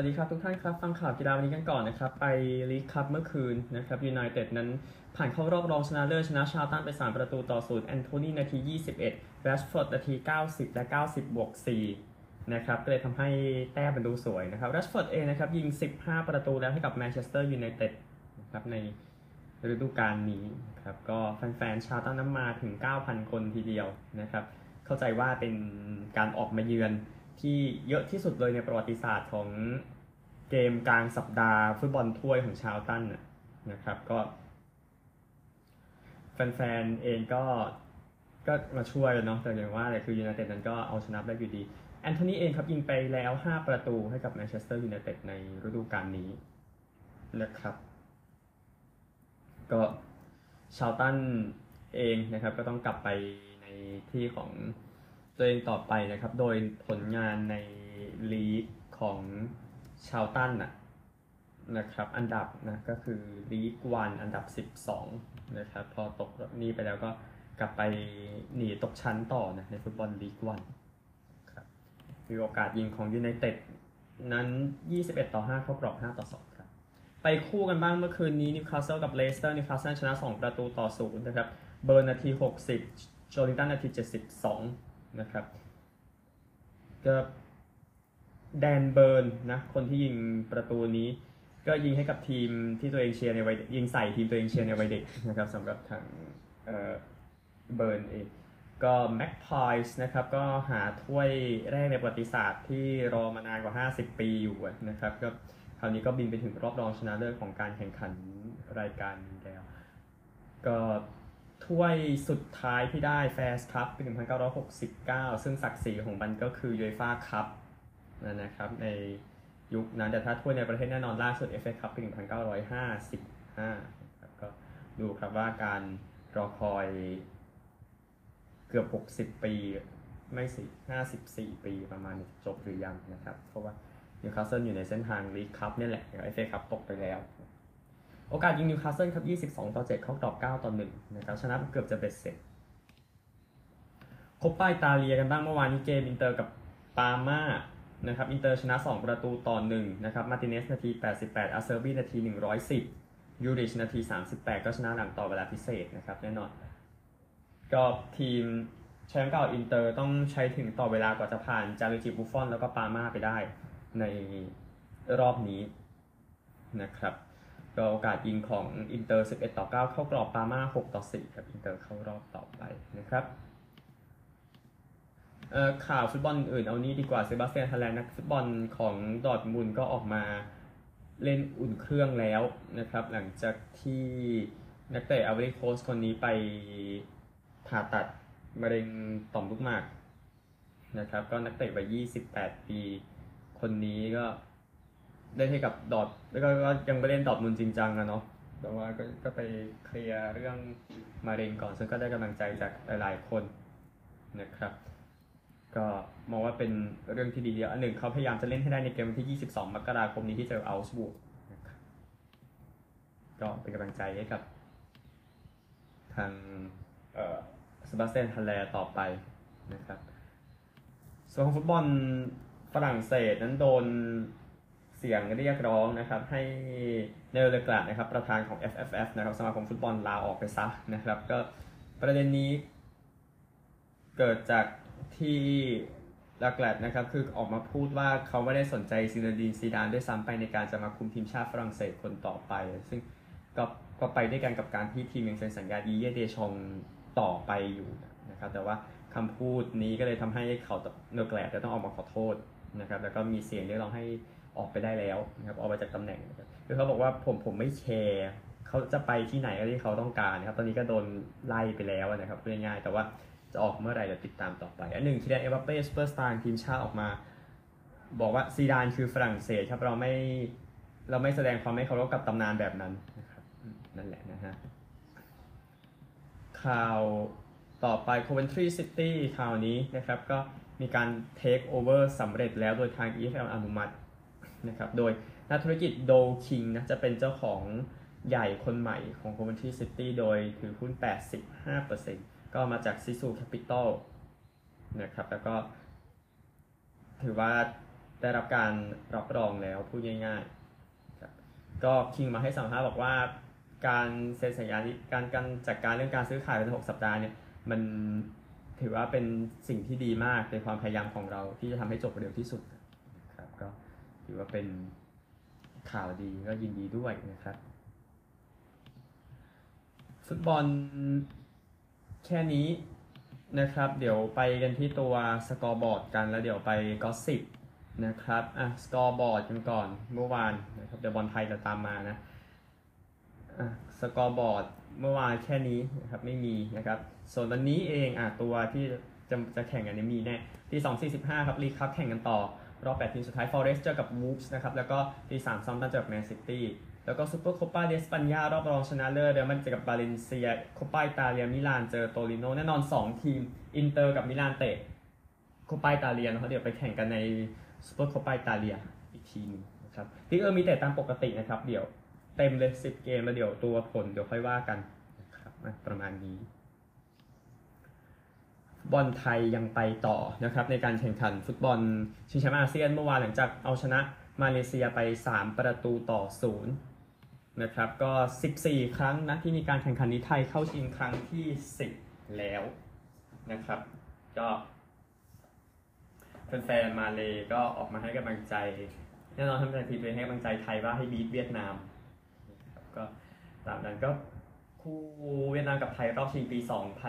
สวัสดีครับทุกท่านครับ ฟังข่าวกีฬาวันนี้กันก่อนนะครับ ไปลีกคัพเมื่อคืนนะครับยูไนเต็ดนั้นผ่านเข้ารอบรองชนะเลิศชนะชาร์ลตันไป 3 ประตูต่อศูนย์แอนโทนีนาที 21แรชฟอร์ดนาที 90 และ 90 บวก 4 นะครับก็เลยทำให้แต้มมันดูสวยนะครับแรชฟอร์ดเองนะครับยิง 15 ประตูแล้วให้กับแมนเชสเตอร์ยูไนเต็ดนะครับในฤดูกาลนี้นะครับก็แฟนๆชาร์ลตันนำมาถึง 9,000 คนทีเดียวนะครับเข้าใจว่าเป็นการออกมาเยือน ที่เยอะที่สุดเลยในประวัติศาสตร์ของเกมกลางสัปดาห์ฟุตบอลถ้วยของชาร์ลตันนะครับก็แฟนๆเองก็ก็มาช่วยเนาะแต่อย่างว่าแต่คือยูไนเต็ดนั้นก็เอาชนะได้อยู่ดี แอนโทนีเองครับยิงไปแล้ว 5 ประตูให้กับแมนเชสเตอร์ยูไนเต็ดในฤดูกาลนี้นะครับ ก็ชาร์ลตันเองนะครับก็ต้องกลับไปในที่ของ ตัวเองต่อไปนะครับ โดยผลงานในลีกของชาวตันนะนะครับ อันดับนะก็คือลีกวันอันดับ 12 นะครับ พอตกนี้ไปแล้วก็กลับไปหนีตกชั้นต่อนะในฟุตบอลลีกวันครับมีโอกาสยิงของยูไนเต็ดนั้น 21 ต่อ 5 เข้ากรอบ 5 ต่อ 2 ครับ ไปคู่กันบ้างเมื่อคืนนี้นิวคาสเซิลกับเลสเตอร์นิวคาสเซิลชนะ 2 ประตูต่อ 0 นะครับ เบิร์นนาที 60 โจลิงตันนาที 72 นะครับก็แดนเบิร์นนะคนที่ยิงประตูนี้ ก็ยิงให้กับทีมที่ตัวเองเชียร์ในวัยยิงใส่ทีมตัวเองเชียร์ในวัยเด็กนะครับสำหรับทางเบิร์นเองก็แม็กพายส์นะครับก็หาถ้วยแรกในประวัติศาสตร์ที่รอมานานกว่า 50 ปีอยู่นะครับก็คราวนี้ก็บินไปถึงรอบรองชนะเลิศของการแข่งขันรายการนี้แล้ว ก็ ถ้วยสุดท้ายที่ได้แฟร์คัพปี 1969 ซึ่งศักดิ์ศรีของมันก็คือยูเอฟ่าคัพนะครับในยุคนั้นแต่ถ้าถ้วยในประเทศแน่นอนล่าสุด FA คัพปี 1955ครับก็ดูครับว่าการรอคอยเกือบ 60 ปี ไม่สิ54 ปีประมาณจบหรือยังนะครับ เพราะว่านิวคาสเซิลอยู่ในเส้นทางลีกคัพนี่แหละเอฟเอคัพตกไปแล้ว โอกาสยิงนิวคาสเซิลครับ 22 ต่อ 7 เข้ากรอบ9ต่อ 1 นะครับ ชนะเกือบจะเบ็ดเสร็จโคปปาอิตาเลียกันบ้างเมื่อวานนี้เกมอินเตอร์กับปาร์ม่านะครับ อินเตอร์ชนะ 2 ประตูต่อ 1 นะครับ มาร์ติเนซนาที 88 อาเซอร์บีนาที 110 ยูริชนาที 38 ก็ชนะหลังต่อเวลาพิเศษนะครับ แน่นอน ก็ทีมแชมป์เก่าอินเตอร์ต้องใช้ถึงต่อเวลากว่าจะผ่านจานลุยจิบุฟฟอน แล้วก็ปาร์ม่าไปได้ในรอบนี้นะครับ ก็โอกาสยิงของอินเตอร์ 11 ต่อ 9 เข้ากรอบปาร์ม่า6ต่อ 4 ครับ อินเตอร์เข้ารอบต่อไปนะครับข่าวฟุตบอลอื่นเอานี้ดีกว่าเซบาสเตียนฮาลเลอร์นักฟุตบอลของดอร์ทมุนก็ออกมาเล่นอุ่นเครื่องแล้วนะครับ หลังจากที่นักเตะอเวริโคสคนนี้ไปผ่าตัดมะเร็งต่อมลูกหมากนะครับ ก็นักเตะวัย 28 ปี คนนี้ก็ ได้ให้กับดอทแล้วก็ยังไปเล่นดอทมุนจริงจังอะเนาะแต่ว่าก็ก็ไปเคลียร์เรื่องมะเร็งก่อนซึ่งก็ได้กำลังใจจากหลาย ๆ คนนะครับ ก็มองว่าเป็นเรื่องที่ดีเดียวอันหนึ่งเขาพยายามจะเล่นให้ได้ในเกมวันที่ 22 มกราคมนี้ที่เจออัลส์บูกนะครับก็เป็นกำลังใจให้กับ ทางเออสบาสเตียนฮัลแลต่อไปนะครับ ส่วนของฟุตบอลฝรั่งเศสนั้นโดน เสียงเรียกร้องนะครับให้เนลเลกลาดนะครับประธานของ FFF นะครับสมาคมฟุตบอลลาออกไปซะนะครับก็ประเด็นนี้เกิดจากที่ลักแลดนะครับคือออกมาพูดว่าเขาไม่ได้สนใจซินาดีนซีดานด้วยซ้ำไปในการจะมาคุมทีมชาติฝรั่งเศสคนต่อไป ซึ่งก็ก็ไปด้วยกันกับการที่ทีมยังเซ็นสัญญาดีเยเดชองต่อไปอยู่นะครับแต่ว่าคำพูดนี้ก็เลยทำให้เขาเนอร์แกลดจะต้องออกมาขอโทษนะครับแล้วก็มีเสียงเรียกร้องให้ ออกไปได้แล้วนะครับออกไปจากตำแหน่งคือเขาบอกว่าผมผมไม่แคร์เขาจะไปที่ไหนก็ที่เขาต้องการนะครับ ตอนนี้ก็โดนไล่ไปแล้วนะครับง่ายๆแต่ว่าจะออกเมื่อไหร่เดี๋ยวติดตามต่อไป อันหนึ่งคีแดนเอเบเป้ซูเปอร์สตาร์ทีมชาติออกมา บอกว่าซีดานคือฝรั่งเศสครับเราไม่เราไม่แสดงความไม่เคารพกับตำนานแบบนั้นนะครับนั่นแหละนะฮะข่าวต่อไป Coventry City ข่าวนี้นะครับ ก็มีการ take over สำเร็จแล้วโดยทาง EFL อนุมัติ นะครับโดยนักธุรกิจดั๊กคิงนะจะเป็นเจ้าของใหญ่คนใหม่ของ Coventry City โดยถือหุ้น 85%ก็มาจากซิซูแคปิตอลนะครับแล้วก็ถือว่าได้รับการรับรองแล้วพูดง่ายๆครับก็คิงมาให้สัมภาษณ์บอกว่าการเซ็นสัญญาการการจัดการเรื่องการซื้อขายเป็นหกสัปดาห์เนี่ยมันถือว่าเป็นสิ่งที่ดีมากในความพยายามของเราที่จะทำให้จบเร็วที่สุด ถือว่าเป็นข่าวดีก็ยินดีด้วยนะครับ ฟุตบอลแค่นี้นะครับ เดี๋ยวไปกันที่ตัว scoreboard กันแล้วเดี๋ยวไป gossip นะครับ อะ scoreboard กันก่อนเมื่อวานนะครับเดี๋ยวบอลไทยจะตามมานะ อะ scoreboard เมื่อวานแค่นี้นะครับไม่มีนะครับ ส่วนวันนี้เองอะตัวที่จะจะแข่งกันนี้มีแน่ตีสองสี่สิบห้าครับลีกคัพแข่งกันต่อ รอบแปดทีมสุดท้ายฟอเรสต์เจอกับวูฟส์นะครับ แล้วก็ตีสามเซาแธมป์ตันเจอกับแมนซิตี้ แล้วก็ซูเปอร์โคปาเดเอสปัญญารอบรองชนะเลิศเรอัลมาดริดเจอกับบาเลนเซียโคปาอิตาเลียมิลานเจอโตริโนแน่นอน 2 ทีม อินเตอร์กับมิลานเตะโคปาอิตาเลียนะครับเดี๋ยวไปแข่งกันในซูเปอร์โคปาอิตาเลียอีกทีหนึงนะครับที่เออมีเตะตามปกตินะครับ เดี๋ยวเต็มเลย 10 เกมแล้วเดี๋ยวตัวผลเดี๋ยวค่อยว่ากันนะครับประมาณนี้ บอลไทยยังไปต่อนะครับในการแข่งขันฟุตบอลชิงแชมป์อาเซียนเมื่อวานหลังจากเอาชนะมาเลเซียไป 3 ประตูต่อศูนย์นะครับก็ 14 ครั้งนะที่มีการแข่งขันนี้ไทยเข้าชิงครั้งที่ 10 แล้วนะครับก็แฟนๆมาเลยก็ออกมาให้กำลังใจแน่นอนทำการทีมเป็นให้กำลังใจไทยว่าให้บีทเวียดนามก็ตามนั้นก็ คู่เวียดนามกับไทยรอบชิงปี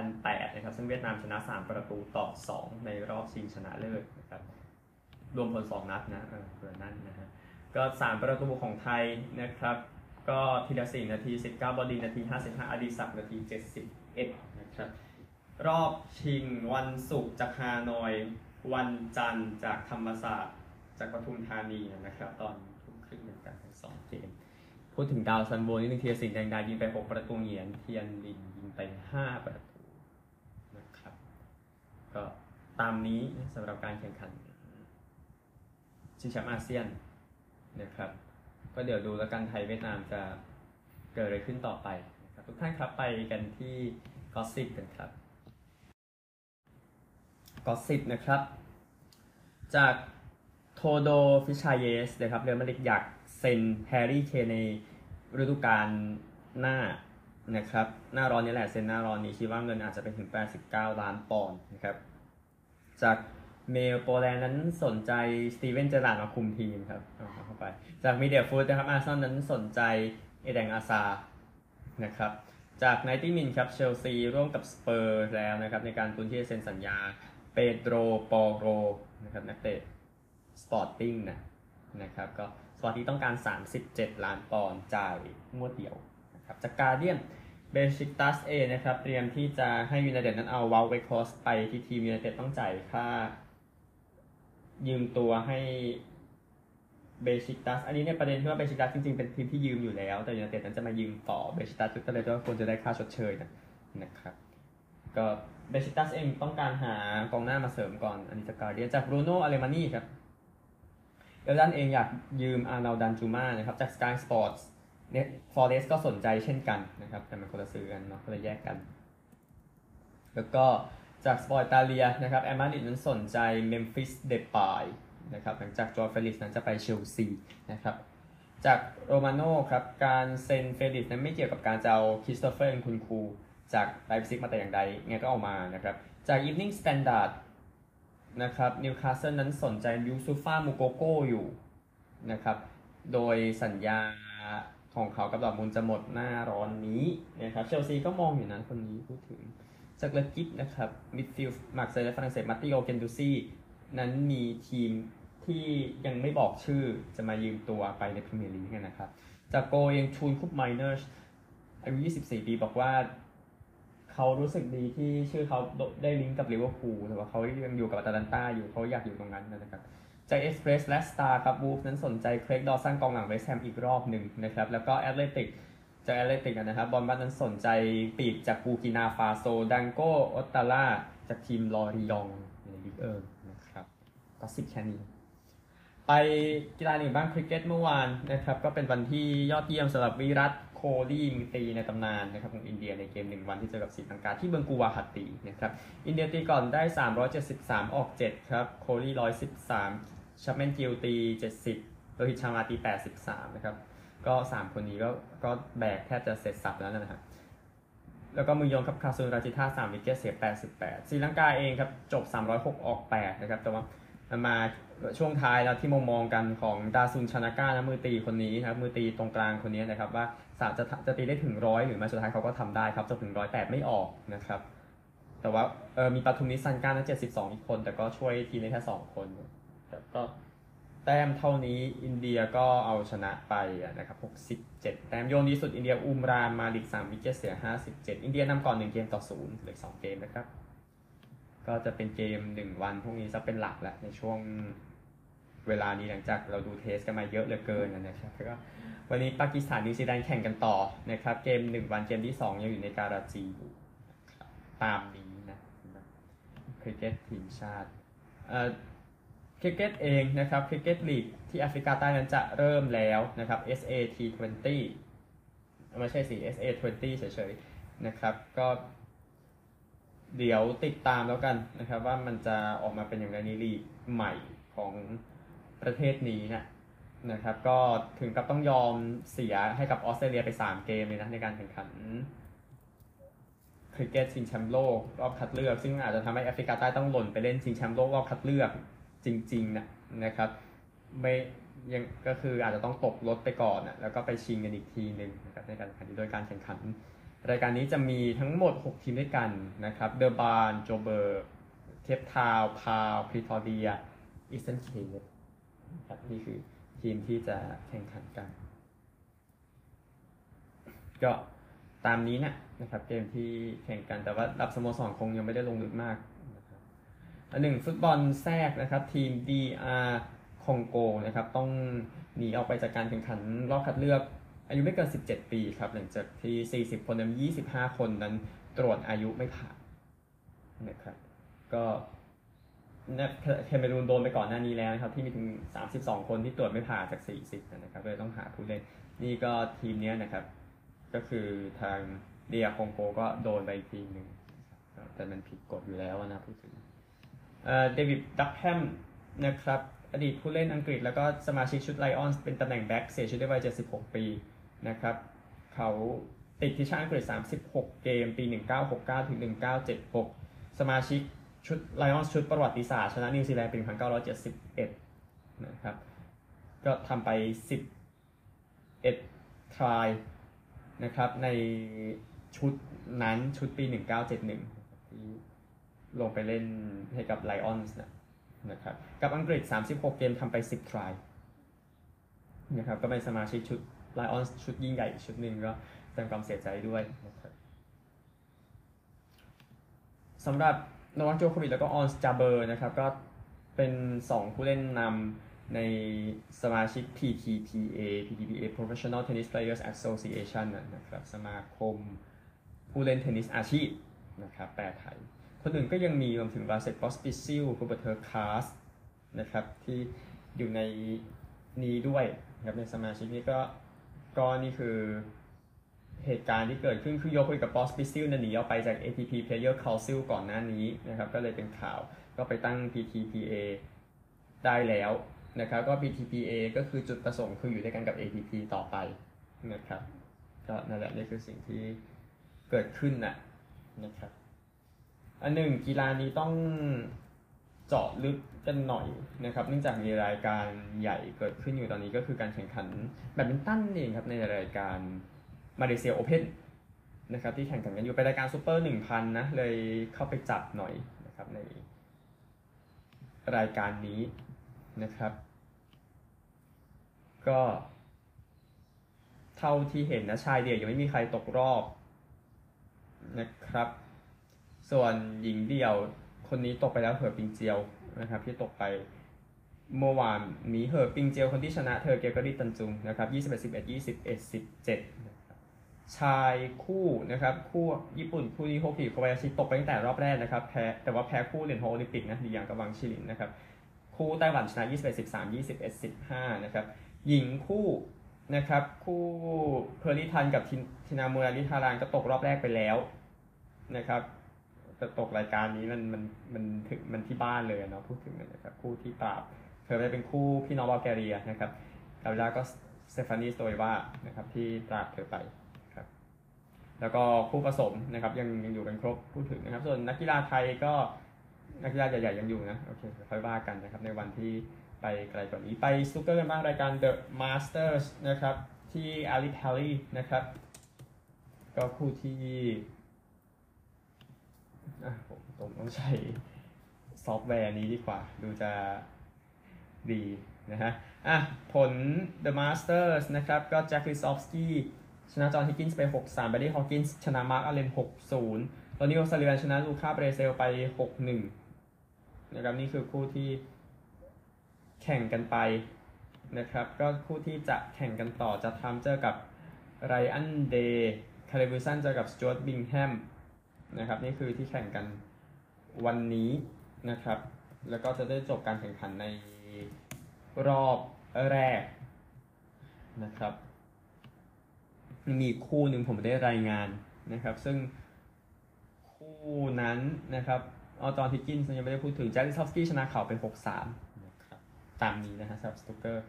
2008 นะครับ ซึ่งเวียดนามชนะ 3 ประตูต่อ 2 ในรอบชิงชนะเลิศนะครับ รวมผล 2 นัดนะเออเผื่อนั่นนะฮะ ก็ 3 ประตูของไทยนะครับ ก็ทีละ4นาที 19บอดีนาที 55 อดีศักดิ์นาที 71 นะครับ รอบชิงวันศุกร์จากฮานอย วันจันทร์จากธรรมศาสตร์ จากปทุมธานีนะครับ ตอนทุ่มครึ่งเหมือนกันทั้งสองเกม พูดถึงดาวซัลโวนิดนึงธีรศิลป์แดงดายิงไป 6 ประตูเหงียนเทียนลินห์ยิงไป 5 ประตูนะครับ ก็ตามนี้สำหรับการแข่งขันชิงแชมป์อาเซียนนะครับ ก็เดี๋ยวดูแล้วกันไทยเวียดนามจะเกิดอะไรขึ้นต่อไปนะครับทุกท่านครับไปกันที่ gossip กันครับgossip นะครับ จากโตโดฟิชาเยสนะครับเรอัลมาดริดอยาก เซ็นแฮร์รี่เคนในฤดูกาลหน้านะครับ หน้าร้อนนี้แหละเซ็นหน้าร้อนนี้คิดว่าเงินอาจจะไปถึง 89 ล้านปอนด์นะครับ จากเมลโปแลนด์นั้นสนใจสตีเวนเจอร์ราร์ดมาคุมทีมครับเอาเข้าไป จากมีเดียฟุตนะครับอาร์เซนอลนั้นสนใจเอเดนอาซาร์ นะครับ จาก 90min ครับเชลซีร่วมกับสเปอร์แล้วนะครับในการลุ้นที่จะเซ็นสัญญาเปโดรปอโรนะครับนักเตะสปอร์ติ้งนะนะครับก็ สปอร์ติ้งต้องการ 37 ล้านปอนด์จ่ายงวดเดียวนะครับจาก Guardian เบชิกตัสเอนะครับ เตรียมที่จะให้ยูไนเต็ดนั้นเอาวาลเวคฮอสต์ไปที่ทีมยูไนเต็ดต้องจ่ายค่า ยืมตัวให้เบชิกตัสอันนี้เนี่ยประเด็นที่ว่าเบชิกตัสจริงๆ เป็นทีมที่ยืมอยู่แล้ว แต่ยูไนเต็ดนั้นจะมายืมต่อเบชิกตัสก็เลยว่าควรจะได้ค่าชดเชยนะนะครับก็เบชิกตัสเองต้องการหากองหน้ามาเสริมก่อน อันนี้จาก Guardian จากบรูโน่อาเลมานี่ครับ เอฟเวอร์ตันเองอยากยืมอาร์เนาต์ดันจูมานะครับจาก Sky Sports เนี่ยฟอร์เรสก็สนใจเช่นกันนะครับ แต่มันคนละสื่อกันเนาะก็เลยแยกกัน แล้วก็จาก Sportitalia นะครับแอตมาดริดนั้นสนใจเมมฟิสเดปายนะครับหลังจากเจาเฟลิกซ์นั้นจะไปเชลซีนะครับจากโรมาโน่ครับการเซ็นเฟลิกซ์นั้นไม่เกี่ยวกับการจะเอาคริสโตเฟอร์เอ็นคุนคูจากไลป์ซิกมาแต่อย่างใดไงก็เอามานะครับจาก Evening Standard น นะครับนิวคาสเซิลนั้นสนใจยูซูฟ่ามูโกโกอยู่นะครับ โดยสัญญาของเขากับดอร์ทมุนด์จะหมดหน้าร้อนนี้นะครับเชลซีก็มองอยู่นะคนนี้พูดถึงจาก L'Équipe นะครับมิดฟิลด์มาร์กเซยฝรั่งเศสมัตเตโอเกนดูซี่นั้นมีทีมที่ยังไม่บอกชื่อจะมายืมตัวไปในพรีเมียร์ลีกนะครับ จากโกลเตอุนคูปไมเนอร์สอายุ 24 ปีบอกว่า เขารู้สึกดีที่ชื่อเขาได้ลิงก์กับลิเวอร์พูลแต่ว่าเขายังอยู่กับอตาลันตาอยู่เขาอยากอยู่ตรงนั้นนะครับจาก Express และ Star ครับวูฟนั้นสนใจเครกดอสันกองหลังเวสแฮมอีกรอบหนึ่งนะครับแล้วก็ Athletic จาก Athletic นะครับบอร์นมัธนั้นสนใจปีกจากบูร์กินาฟาโซดังโกวัตตาราจากทีมลอริยองต์ในลีกเอิงนะครับก็สิบแค่นี้ไปกีฬาอื่นบ้างคริกเก็ตเมื่อวานนะครับก็เป็นวันที่ยอดเยี่ยมสำหรับวิรัต โคห์ลีมือตีในตำนานนะครับของอินเดียในเกมหนึ่งวันที่เจอกับศรีลังกาที่เมืองกูวาฮัตตีนะครับอินเดียตีก่อนได้ 373 ออก 7 ครับ โคห์ลี113 ชุบมานกิลตี 70โรฮิตชาร์มาตี 83 นะครับ ก็ 3 คนนี้ก็ก็แบกแทบจะเสร็จสับแล้วนะครับแล้วก็มือยงครับคาซูนราจิท่า3วิกเกตเสีย 88ศรีลังกาเองครับจบ 306 ออก 8 นะครับ แต่ว่ามาช่วงท้ายแล้วที่มองมองกันของดาซุนชานาก้านะมือตีคนนี้นะครับมือตีตรงกลางคนนี้นะครับว่า สาจะจะตีได้ถึงร้อยหรือไม่สุดท้ายเขาก็ทำได้ครับจบถึงร้อยแต่ไม่ออกนะครับ แต่ว่าเออมีปาทุมนิสันก้านะ72อีกคน แต่ก็ช่วยทีมได้แค่2คนแต่ก็แต้มเท่านี้อินเดียก็เอาชนะไปนะครับ67แต้มโยนดีสุดอินเดียอุมรานมาลิก3วิกเกตเสีย57อินเดียนำก่อน1เกมต่อ0เหลือ2เกมนะครับ ก็จะเป็นเกม1วันพวกนี้จะเป็นหลักแหละในช่วงเวลานี้หลังจากเราดู Test กันมาเยอะเหลือเกินนะครับก็ วันนี้ปากีสถานนิวซีแลนด์แข่งกันต่อนะครับ เกม1วันเกมที่2ยังอยู่ในการาจีตามนี้นะคริกเก็ตทีมชาติคริกเก็ตเองนะครับคริกเก็ตลีกที่แอฟริกาใต้นั้นจะเริ่มแล้วนะครับ SAT20 ไม่ใช่สิ SA20 เฉยๆนะครับ ก็เดี๋ยวติดตามแล้วกันนะครับ ว่ามันจะออกมาเป็นอย่างไรในลีกใหม่ของประเทศนี้นะ นะครับก็ถึงกับต้องยอมเสียให้กับออสเตรเลียไป 3 เกมเลยนะในการแข่งขันคริกเก็ตชิงแชมป์โลกรอบคัดเลือก ซึ่งอาจจะทำให้แอฟริกาใต้ต้องหล่นไปเล่นชิงแชมป์โลกรอบคัดเลือกจริงๆนะนะครับไม่ยังก็คืออาจจะต้องตกรถไปก่อนนะแล้วก็ไปชิงกันอีกทีหนึ่งนะครับในการแข่งขันโดยการแข่งขัน รายการนี้จะมีทั้งหมด 6 ทีมด้วยกันนะครับเดอร์บานโจเบอร์เคปทาวน์พาร์ลพริทอเรียอีสเทิร์นเคปครับนี่คือ ทีมที่จะแข่งขันกัน ก็ตามนี้นะนะครับ เกมที่แข่งกันแต่ว่ารับสโมสรคงยังไม่ได้ลงลึกมากนะครับอันหนึ่งฟุตบอลแทรกนะครับ ทีม DR คองโกนะครับ ต้องหนีออกไปจากการแข่งขันรอบคัดเลือก อายุไม่เกิน 17 ปีครับ หลังจากที่ 40 คนนั้น25 คนนั้นตรวจอายุไม่ผ่านนะครับ ก็ เคเมรูนโดนไปก่อนหน้านี้แล้วนะครับที่มีถึง 32 คนที่ตรวจไม่ผ่านจาก 40 นะครับเลยต้องหาผู้เล่น นี่ก็ทีมนี้นะครับ ก็คือทางเดียคองโกก็โดนไปอีกทีหนึ่งแต่มันผิดกฎอยู่แล้วนะพูดถึงเดวิดดักแฮมนะครับอดีตผู้เล่นอังกฤษแล้วก็สมาชิกชุดไลออนเป็นตำแหน่งแบ็กเสียชีวิตด้วยวัย 76 ปีนะครับเขาติดทีมชาติอังกฤษ 36 เกม ปี 1969 ถึง 1976 สมาชิก ชุดไลออนชุดประวัติศาสตร์ชนะนิวซีแลนด์ปี 1971 นะครับ ก็ทำไป 11 try นะครับในชุดนั้นชุดปี 1971 ที่ลงไปเล่นให้กับไลออนส์นะครับ กับอังกฤษ 36 เกมทำไป 10 try นะครับก็เป็นสมาชิกชุดไลออนส์ชุดยิ่งใหญ่ชุดหนึ่งก็แสดงความเสียใจด้วยนะครับสำหรับ โนวัคยอโควิชแล้วก็ออนสจาเบอร์นะครับก็เป็น 2 ผู้เล่นนำในสมาชิก PTPA PTPA Professional Tennis Players Association นะครับสมาคมผู้เล่นเทนนิสอาชีพนะครับแปลไทย คนอื่นก็ยังมีรวมถึงวาเซ็กพอสพิซิลฮูแบร์ตเฮอร์คัชนะครับที่อยู่ในนี้ด้วยนะครับในสมาชิกนี้ก็ก็นี่คือ เหตุการณ์ที่เกิดขึ้นคือโยคุยกับบอสปิซิลหนีออกไปจาก ATP Player Council ก่อนหน้านี้นะครับก็เลยเป็นข่าวก็ไปตั้ง PTPA ได้แล้วนะครับก็ PTPA ก็คือจุดประสงค์คืออยู่ด้วยกันกับ ATP ต่อไปนะครับก็นั่นแหละนี่คือสิ่งที่เกิดขึ้นนะนะครับอันหนึ่งกีฬานี้ต้องเจาะลึกกันหน่อยนะครับเนื่องจากมีรายการใหญ่เกิดขึ้นอยู่ตอนนี้ก็คือการแข่งขันแบดมินตันเองครับในรายการ มาเลเซียโอเพ่นนะครับที่แข่งขันกันอยู่เป็นรายการซูเปอร์หนึ่งพันนะเลยเข้าไปจับหน่อยนะครับในรายการนี้นะครับ ก็ เท่าที่เห็นนะชายเดี่ยวยังไม่มีใครตกรอบนะครับ ส่วนหญิงเดี่ยวคนนี้ตกไปแล้วเหอปิงเจียวนะครับที่ตกไปเมื่อวานมีเหอปิงเจียวคนที่ชนะเธอเกรกอเรียตุนจุงนะครับ 21 11 21 17นะครับ ชายคู่นะครับคู่ญี่ปุ่นคู่นี้โฮกิโคบายาชิตกไปตั้งแต่รอบแรกนะครับแพ้แต่ว่าแพ้คู่เหรียญทองโอลิมปิกนะลีหยางกับหวังฉีหลินนะครับคู่ไต้หวันชนะ21 13 21 15นะครับหญิงคู่นะครับคู่เพิร์ลลี่ตันกับทินาห์มูราลิทารันก็ตกรอบแรกไปแล้วนะครับแต่ตกรายการนี้มันมันมันถึงมันที่บ้านเลยเนาะพูดถึงนะครับคู่ที่ปราบเธอไปเป็นคู่พี่น้องบอลแกเรียนะครับกาเวลาก็สเตฟานีสโตยว่านะครับที่ตราดเธอไป แล้วก็คู่ผสมนะครับยังยังอยู่กันครบพูดถึงนะครับ ส่วนนักกีฬาไทยก็นักกีฬาใหญ่ๆยังอยู่นะโอเคค่อยว่ากันนะครับในวันที่ไปไกลกว่านี้ไปสุกเกอร์กันบ้างรายการ The Masters นะครับที่อาริพาลีนะครับ ก็คู่ที่อะผมผมต้องใช้ซอฟต์แวร์นี้ดีกว่า ดูจะดีนะฮะอะผล The Masters นะครับ ก็แจ็คลิซอฟสกี้ ชนะจอห์นฮิกกินส์ไป 6-3ไปดี้ฮอวกินส์ชนะมาร์กอเลน 6-0ตอนนี้โอซาลิวันชนะลูคาเบรเซลไป 6-1นะครับนี่คือคู่ที่แข่งกันไปนะครับ ก็คู่ที่จะแข่งกันต่อจะทำเจอกับไรอันเดย์ฮาริบูสันเจอกับสจวตบิงแฮมนะครับนี่คือที่แข่งกันวันนี้นะครับ แล้วก็จะได้จบการแข่งขันในรอบแรกนะครับ มีอีกคู่หนึ่งผมได้รายงานนะครับ ซึ่งคู่นั้นนะครับเอาตอนที่กินยังไม่ได้พูดถึงแจ็คลิซอฟสกี้ชนะเขาเป็น6-3นะครับตามนี้นะฮะสำหรับสนุกเกอร์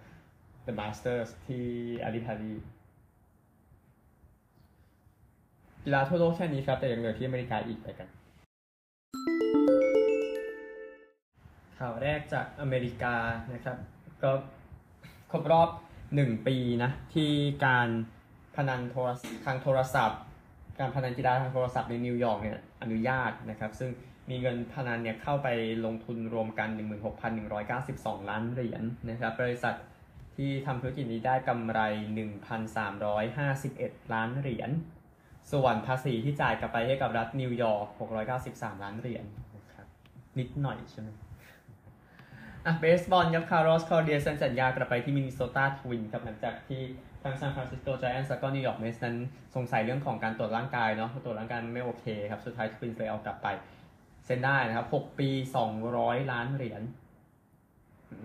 The Masters ที่อาริพารีกีฬาทั่วโลกแค่นี้ครับ แต่ยังเหลือที่อเมริกาอีกไปกัน ข่าวแรกจากอเมริกานะครับ ก็ครบรอบ 1 ปีนะ ที่การ พนันโทรทางโทรศัพท์ การพนันกีฬาทางโทรศัพท์ในนิวยอร์กเนี่ยอนุญาตนะครับ ซึ่งมีเงินพนันเนี่ยเข้าไปลงทุนรวมกัน 16,192 ล้านเหรียญนนะครับบริษัทที่ทำธุรกิจนี้ได้กำไร 1,351 ล้านเหรียญ ส่วนภาษีที่จ่ายกลับไปให้กับรัฐนิวยอร์ก 693 ล้านเหรียญนะครับนิดหน่อยใช่ไหมอะเบสบอลครับคาร์ลอสคอร์เรียเซ็นสัญญากลับไปที่มินนิโซตาทวินครับหลังจากที่ ทางซานฟรานซิสโกไจแอนท์แล้วก็นิวยอร์กเม็ตส์นั้นสงสัยเรื่องของการตรวจร่างกายเนาะตรวจร่างกายไม่โอเคครับ สุดท้ายทวินเลยเอากลับไป เซ็นได้นะครับ 6 ปี 200 ล้านเหรียญ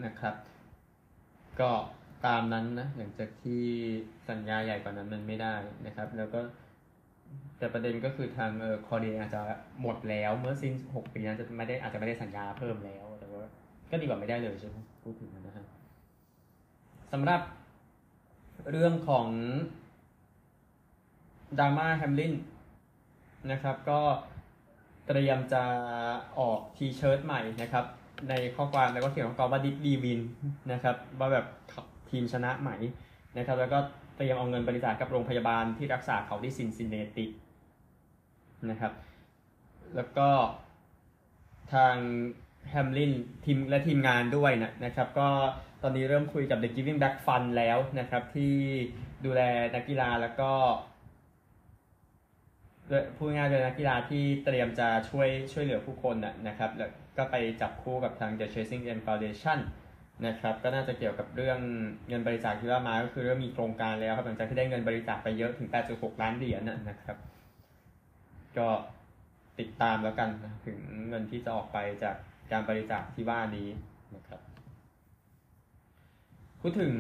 นะครับ ก็ตามนั้นนะหลังจากที่สัญญาใหญ่กว่านั้นมันไม่ได้นะครับ แล้วก็แต่ประเด็นก็คือทางเออคอร์เดียอาจจะหมดแล้วเมื่อสิ้น 6 ปีนั้นจะไม่ได้อาจจะไม่ได้สัญญาเพิ่มแล้ว แต่ว่าก็ดีกว่าไม่ได้เลยใช่ไหมพูดถึงนะฮะสำหรับ เรื่องของดราม่าแฮมลินนะครับ ก็เตรียมจะออกทีเชิร์ตใหม่นะครับ ในข้อความแล้วก็เขียนข้อความว่าดิดีวินนะครับ ว่าแบบทีมชนะใหม่นะครับ แล้วก็เตรียมเอาเงินบริจาคกับโรงพยาบาลที่รักษาเขาที่ซินซินเนตินะครับ แล้วก็ทางแฮมลินทีมและทีมงานด้วยนะนะครับ ก็ ตอนนี้เริ่มคุยกับ The Giving Back Fund แล้วนะครับ ที่ดูแลนักกีฬาแล้วก็พูดง่ายๆเลยนักกีฬาที่เตรียมจะช่วยช่วยเหลือผู้คนนะนะครับ แล้วก็ไปจับคู่กับทาง The Chasing End Foundation นะครับก็น่าจะเกี่ยวกับเรื่องเงินบริจาคที่ว่ามาก็คือเริ่มมีโครงการแล้วครับหลังจากที่ได้เงินบริจาคไปเยอะถึง 8.6 ล้านเหรียญนะนะครับ ก็ติดตามแล้วกันถึงเงินที่จะออกไปจากการบริจาคที่ว่านี้นะครับ พูดถึง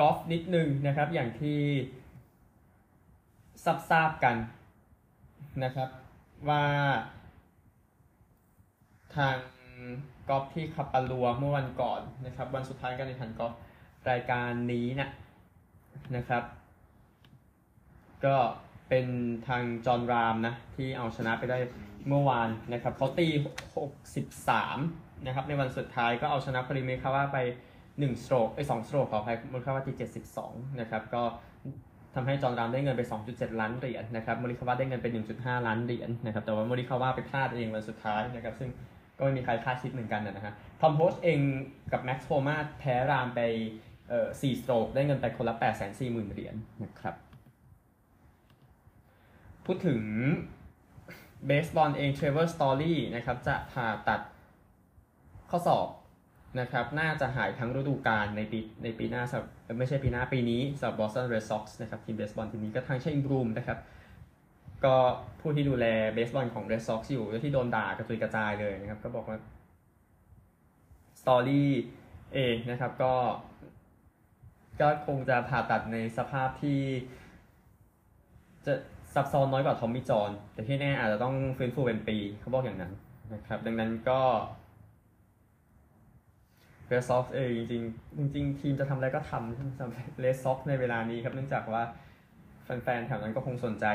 กอล์ฟนิดนึงนะครับ อย่างที่ทราบทราบกันนะครับ ว่าทางกอล์ฟที่ขับปาลัวเมื่อวันก่อนนะครับ วันสุดท้ายการแข่งขันกอล์ฟรายการนี้นะนะครับ ก็เป็นทางจอห์นรามนะที่เอาชนะไปได้เมื่อวานนะครับเขาตี 63 นะครับ ในวันสุดท้ายก็เอาชนะพริเมคาว่าไป 1 stroke ไอ้2 stroke ขออภัยมูลค่าว่าที่72นะครับก็ทำให้จอห์นรามได้เงินไป 2.7 ล้านเหรียญนะครับมริคาว่าได้เงินไป 1.5 ล้านเหรียญนะครับ แต่ว่ามริคาว่าไปพลาดเองวันสุดท้ายนะครับ ซึ่งก็ไม่มีใครคาดคิดเหมือนกันนะฮะ ทอมโพสเองกับแม็กซ์โฟมาแพ้รามไปเอ่อ4 stroke ได้เงินไปคนละ 840,000 เหรียญนะครับ พูดถึงเบสบอลเองเทรเวอร์สตอรี่นะครับจะผ่าตัดข้อศอก นะครับน่าจะหายทั้งฤดูกาลในปีในปีหน้าสไม่ใช่ปีหน้าปีนี้สำหรับบอสตันเรดซ็อกซ์นะครับทีมเบสบอลทีมนี้ก็ทางไคม์บลูมนะครับก็ผู้ที่ดูแลเบสบอลของเรดซ็อกซ์อยู่ที่โดนด่ากระจุยกระจายเลยนะครับก็บอกว่าสตอรี่เองนะครับก็ก็คงจะผ่าตัดในสภาพที่ จะซับซ้อนน้อยกว่าทอมมี่จอนแต่ที่แน่อาจจะต้องฟื้นฟูเป็นปีเขาบอกอย่างนั้นนะครับดังนั้นก็ เรดซ็อกเองจริงจริงทีมจะทำอะไรก็ทำสำหรับเรดซ็อกในเวลานี้ครับเนื่องจากว่าแฟนๆแถวนั้นก็คงสนใจ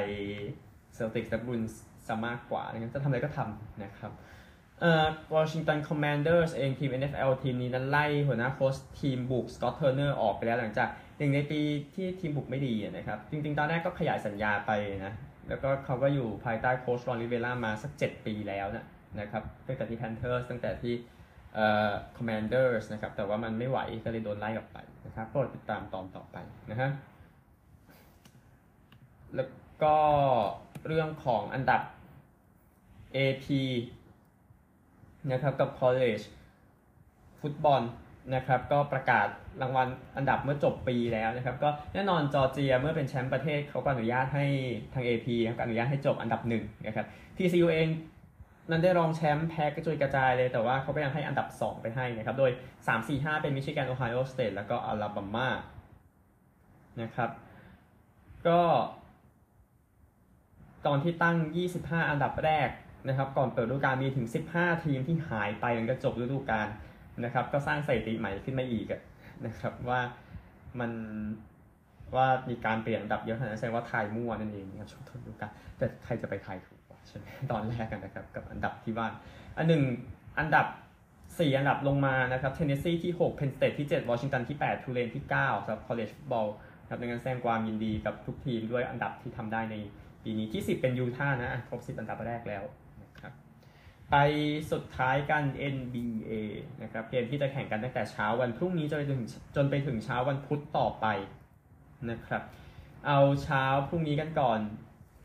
เซลติกและบรูอินส์ซะมากกว่าดังนั้นจะทำอะไรก็ทำนะครับเอ่อวอชิงตันคอมมานเดอร์สเองทีม NFL ทีมนี้นั้นไล่หัวหน้าโค้ชทีมบุกสกอตเทอร์เนอร์ออกไปแล้วหลังจากหนึ่งในปีที่ทีมบุกไม่ดีนะครับ จริง ๆ ตอนแรกก็ขยายสัญญาไปนะแล้วก็เขาก็อยู่ภายใต้โค้ชรอนริเวล่ามาสัก 7 ปีแล้วนะนะครับตั้งแต่ที่แพนเทอร์สตั้งแต่ที่ เอ่อคอมมานเดอร์สนะครับ แต่ว่ามันไม่ไหวก็เลยโดนไล่ออกไปนะครับโปรดติดตามตอนต่อไปนะฮะ แล้วก็เรื่องของอันดับ AP นะครับกับ College ฟุตบอลนะครับก็ประกาศรางวัลอันดับเมื่อจบปีแล้วนะครับ ก็แน่นอนจอร์เจียเมื่อเป็นแชมป์ประเทศเขาก็อนุญาตให้ทาง AP ครับก็อนุญาตให้จบอันดับหนึ่งนะครับ TCU เอง นั้นได้รองแชมป์แพ้กระจุยกระจายเลย แต่ว่าเขาก็ยังให้อันดับ 2 ไปให้นะครับ โดย 3 4 5 เป็นมิชิแกนโอไฮโอสเตทแล้วก็อลาบามานะครับ ก็ตอนที่ตั้ง 25 อันดับแรกนะครับ ก่อนเปิดฤดูกาลมีถึง 15 ทีมที่หายไปหลังจากจบฤดูกาลนะครับ ก็สร้างสถิติใหม่ขึ้นมาอีกนะครับว่ามันว่ามีการเปลี่ยนอันดับเยอะขนาดนั้นแสดงว่าทายมั่วนั่นเองนะครับช่วงต้นฤดูกาลแต่ใครจะไปทายถูก ใช่ไหมตอนแรกกันนะครับ กับอันดับที่ว่าน อันหนึ่งอันดับ 4 อันดับลงมานะครับเทนเนสซีที่ 6 เพนสเตทที่ 7 วอชิงตันที่ 8 ทูเลนที่9สำหรับ college football นะครับดังนั้นแสดงความยินดีกับทุกทีมด้วยอันดับที่ทำได้ในปีนี้ที่ 10 เป็นยูท่านะอะครบ 10 อันดับแรกแล้วนะครับไปสุดท้ายกัน NBA นะครับเกมที่จะแข่งกันตั้งแต่เช้าวันพรุ่งนี้จนไปถึงจนไปถึงเช้าวันพุธต่อไปนะครับเอาเช้าพรุ่งนี้กันก่อน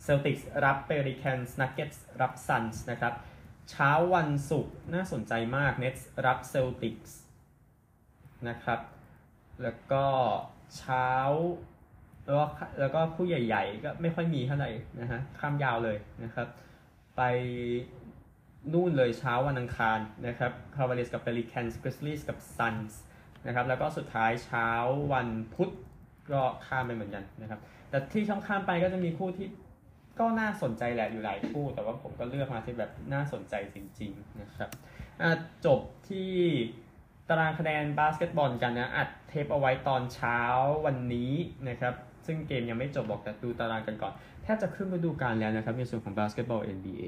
Celtics รับ Pelicans Nuggets รับ Suns นะครับ เช้าวันศุกร์น่าสนใจมาก Nets รับ Celtics นะครับ แล้วก็เช้า แล้วก็แล้วก็ผู้ใหญ่ๆ ก็ไม่ค่อยมีเท่าไหร่นะฮะ ข้ามยาวเลยนะครับ ไปนู่นเลยเช้าวันอังคารนะครับ Cavaliers กับ Pelicans Grizzlies กับ Suns นะครับแล้วก็สุดท้ายเช้าวันพุธก็ข้ามไปเหมือนกันนะครับ แต่ที่ช่องข้ามไปก็จะมีคู่ที่ ก็น่าสนใจแหละอยู่หลายคู่ แต่ว่าผมก็เลือกมาที่แบบน่าสนใจจริงๆนะครับจบที่ตารางคะแนนบาสเกตบอลกันนะ อัดเทปเอาไว้ตอนเช้าวันนี้นะครับ ซึ่งเกมยังไม่จบบอกแต่ดูตารางกันก่อน แทบจะครึ่งฤดูกาลแล้วนะครับในส่วนของบาสเกตบอล NBA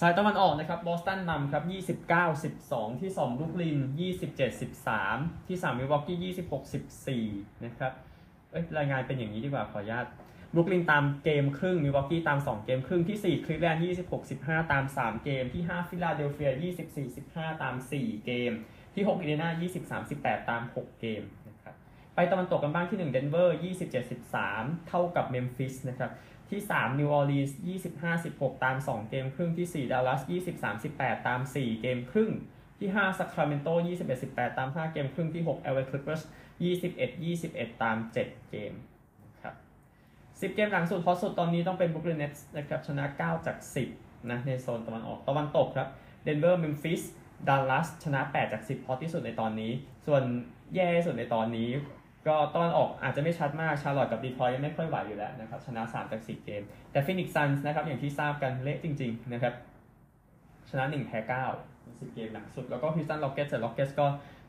สายตะวันออกนะครับบอสตันนำครับ 29 12 ที่2บรุกลิน 27 13 ที่ 3 มิลวอกกี้ 26 14 นะครับ เอ้ยรายงานเป็นอย่างนี้ดีกว่าขออนุญาต บรุกลินตามเกมครึ่งมิวอกกี้ตาม 2 เกมครึ่งที่ 4 คลิฟแลนด์26 15 ตาม 3 เกมที่ 5 ฟิลาเดลเฟีย 24 15 ตาม 4 เกม ที่6อินเดียนา20 38 ตาม 6 เกมนะครับไปตะวันตกกันบ้างที่ 1 เดนเวอร์ 27 13 เท่ากับเมมฟิสนะครับที่3 New Orleans 25 16 ตาม 2 เกมครึ่งที่4 Dallas 20 38 ตาม 4 เกมครึ่งที่5 Sacramento 21 18 ตาม 5 เกมครึ่งที่6 LA Clippers 21 21 ตาม 7 เกม 10 เกมหลังสุดฮอตสุดตอนนี้ต้องเป็น Brooklyn Nets นะครับชนะ 9 จาก 10นะในโซนตะวันออกตะวันตกครับ Denver Memphis Dallas ชนะ 8 จาก 10ฮอตที่สุดในตอนนี้ ส่วนแย่สุดในตอนนี้ ก็ตะวันออกอาจจะไม่ชัดมากชาร์ลอตกับดีทรอยยังไม่ค่อยไหวอยู่แล้วนะครับชนะ 3 จาก 10 เกม แต่ Phoenix Suns นะครับอย่างที่ทราบกันเละจริงๆนะครับชนะ 1 แพ้ 9 10 เกมหลังสุด แล้วก็ Houston Rockets แต่ Rockets ก็ต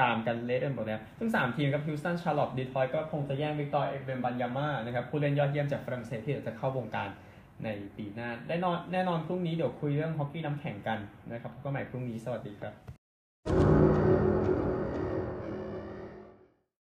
ตามกันเลดเอ็นหมดแล้วซึ่ง 3 ทีมครับฮิวสตันชาร์ลอตดีทรอยก็คงจะแย่งวิกตอร์เอเบนบันยาม่านะครับผู้เล่นยอดเยี่ยมจากฝรั่งเศสที่จะเข้าวงการในปีหน้าแน่นอนแน่นอนพรุ่งนี้เดี๋ยวคุยเรื่องฮอกกี้น้ำแข็งกันนะครับพบกันใหม่พรุ่งนี้สวัสดีครับ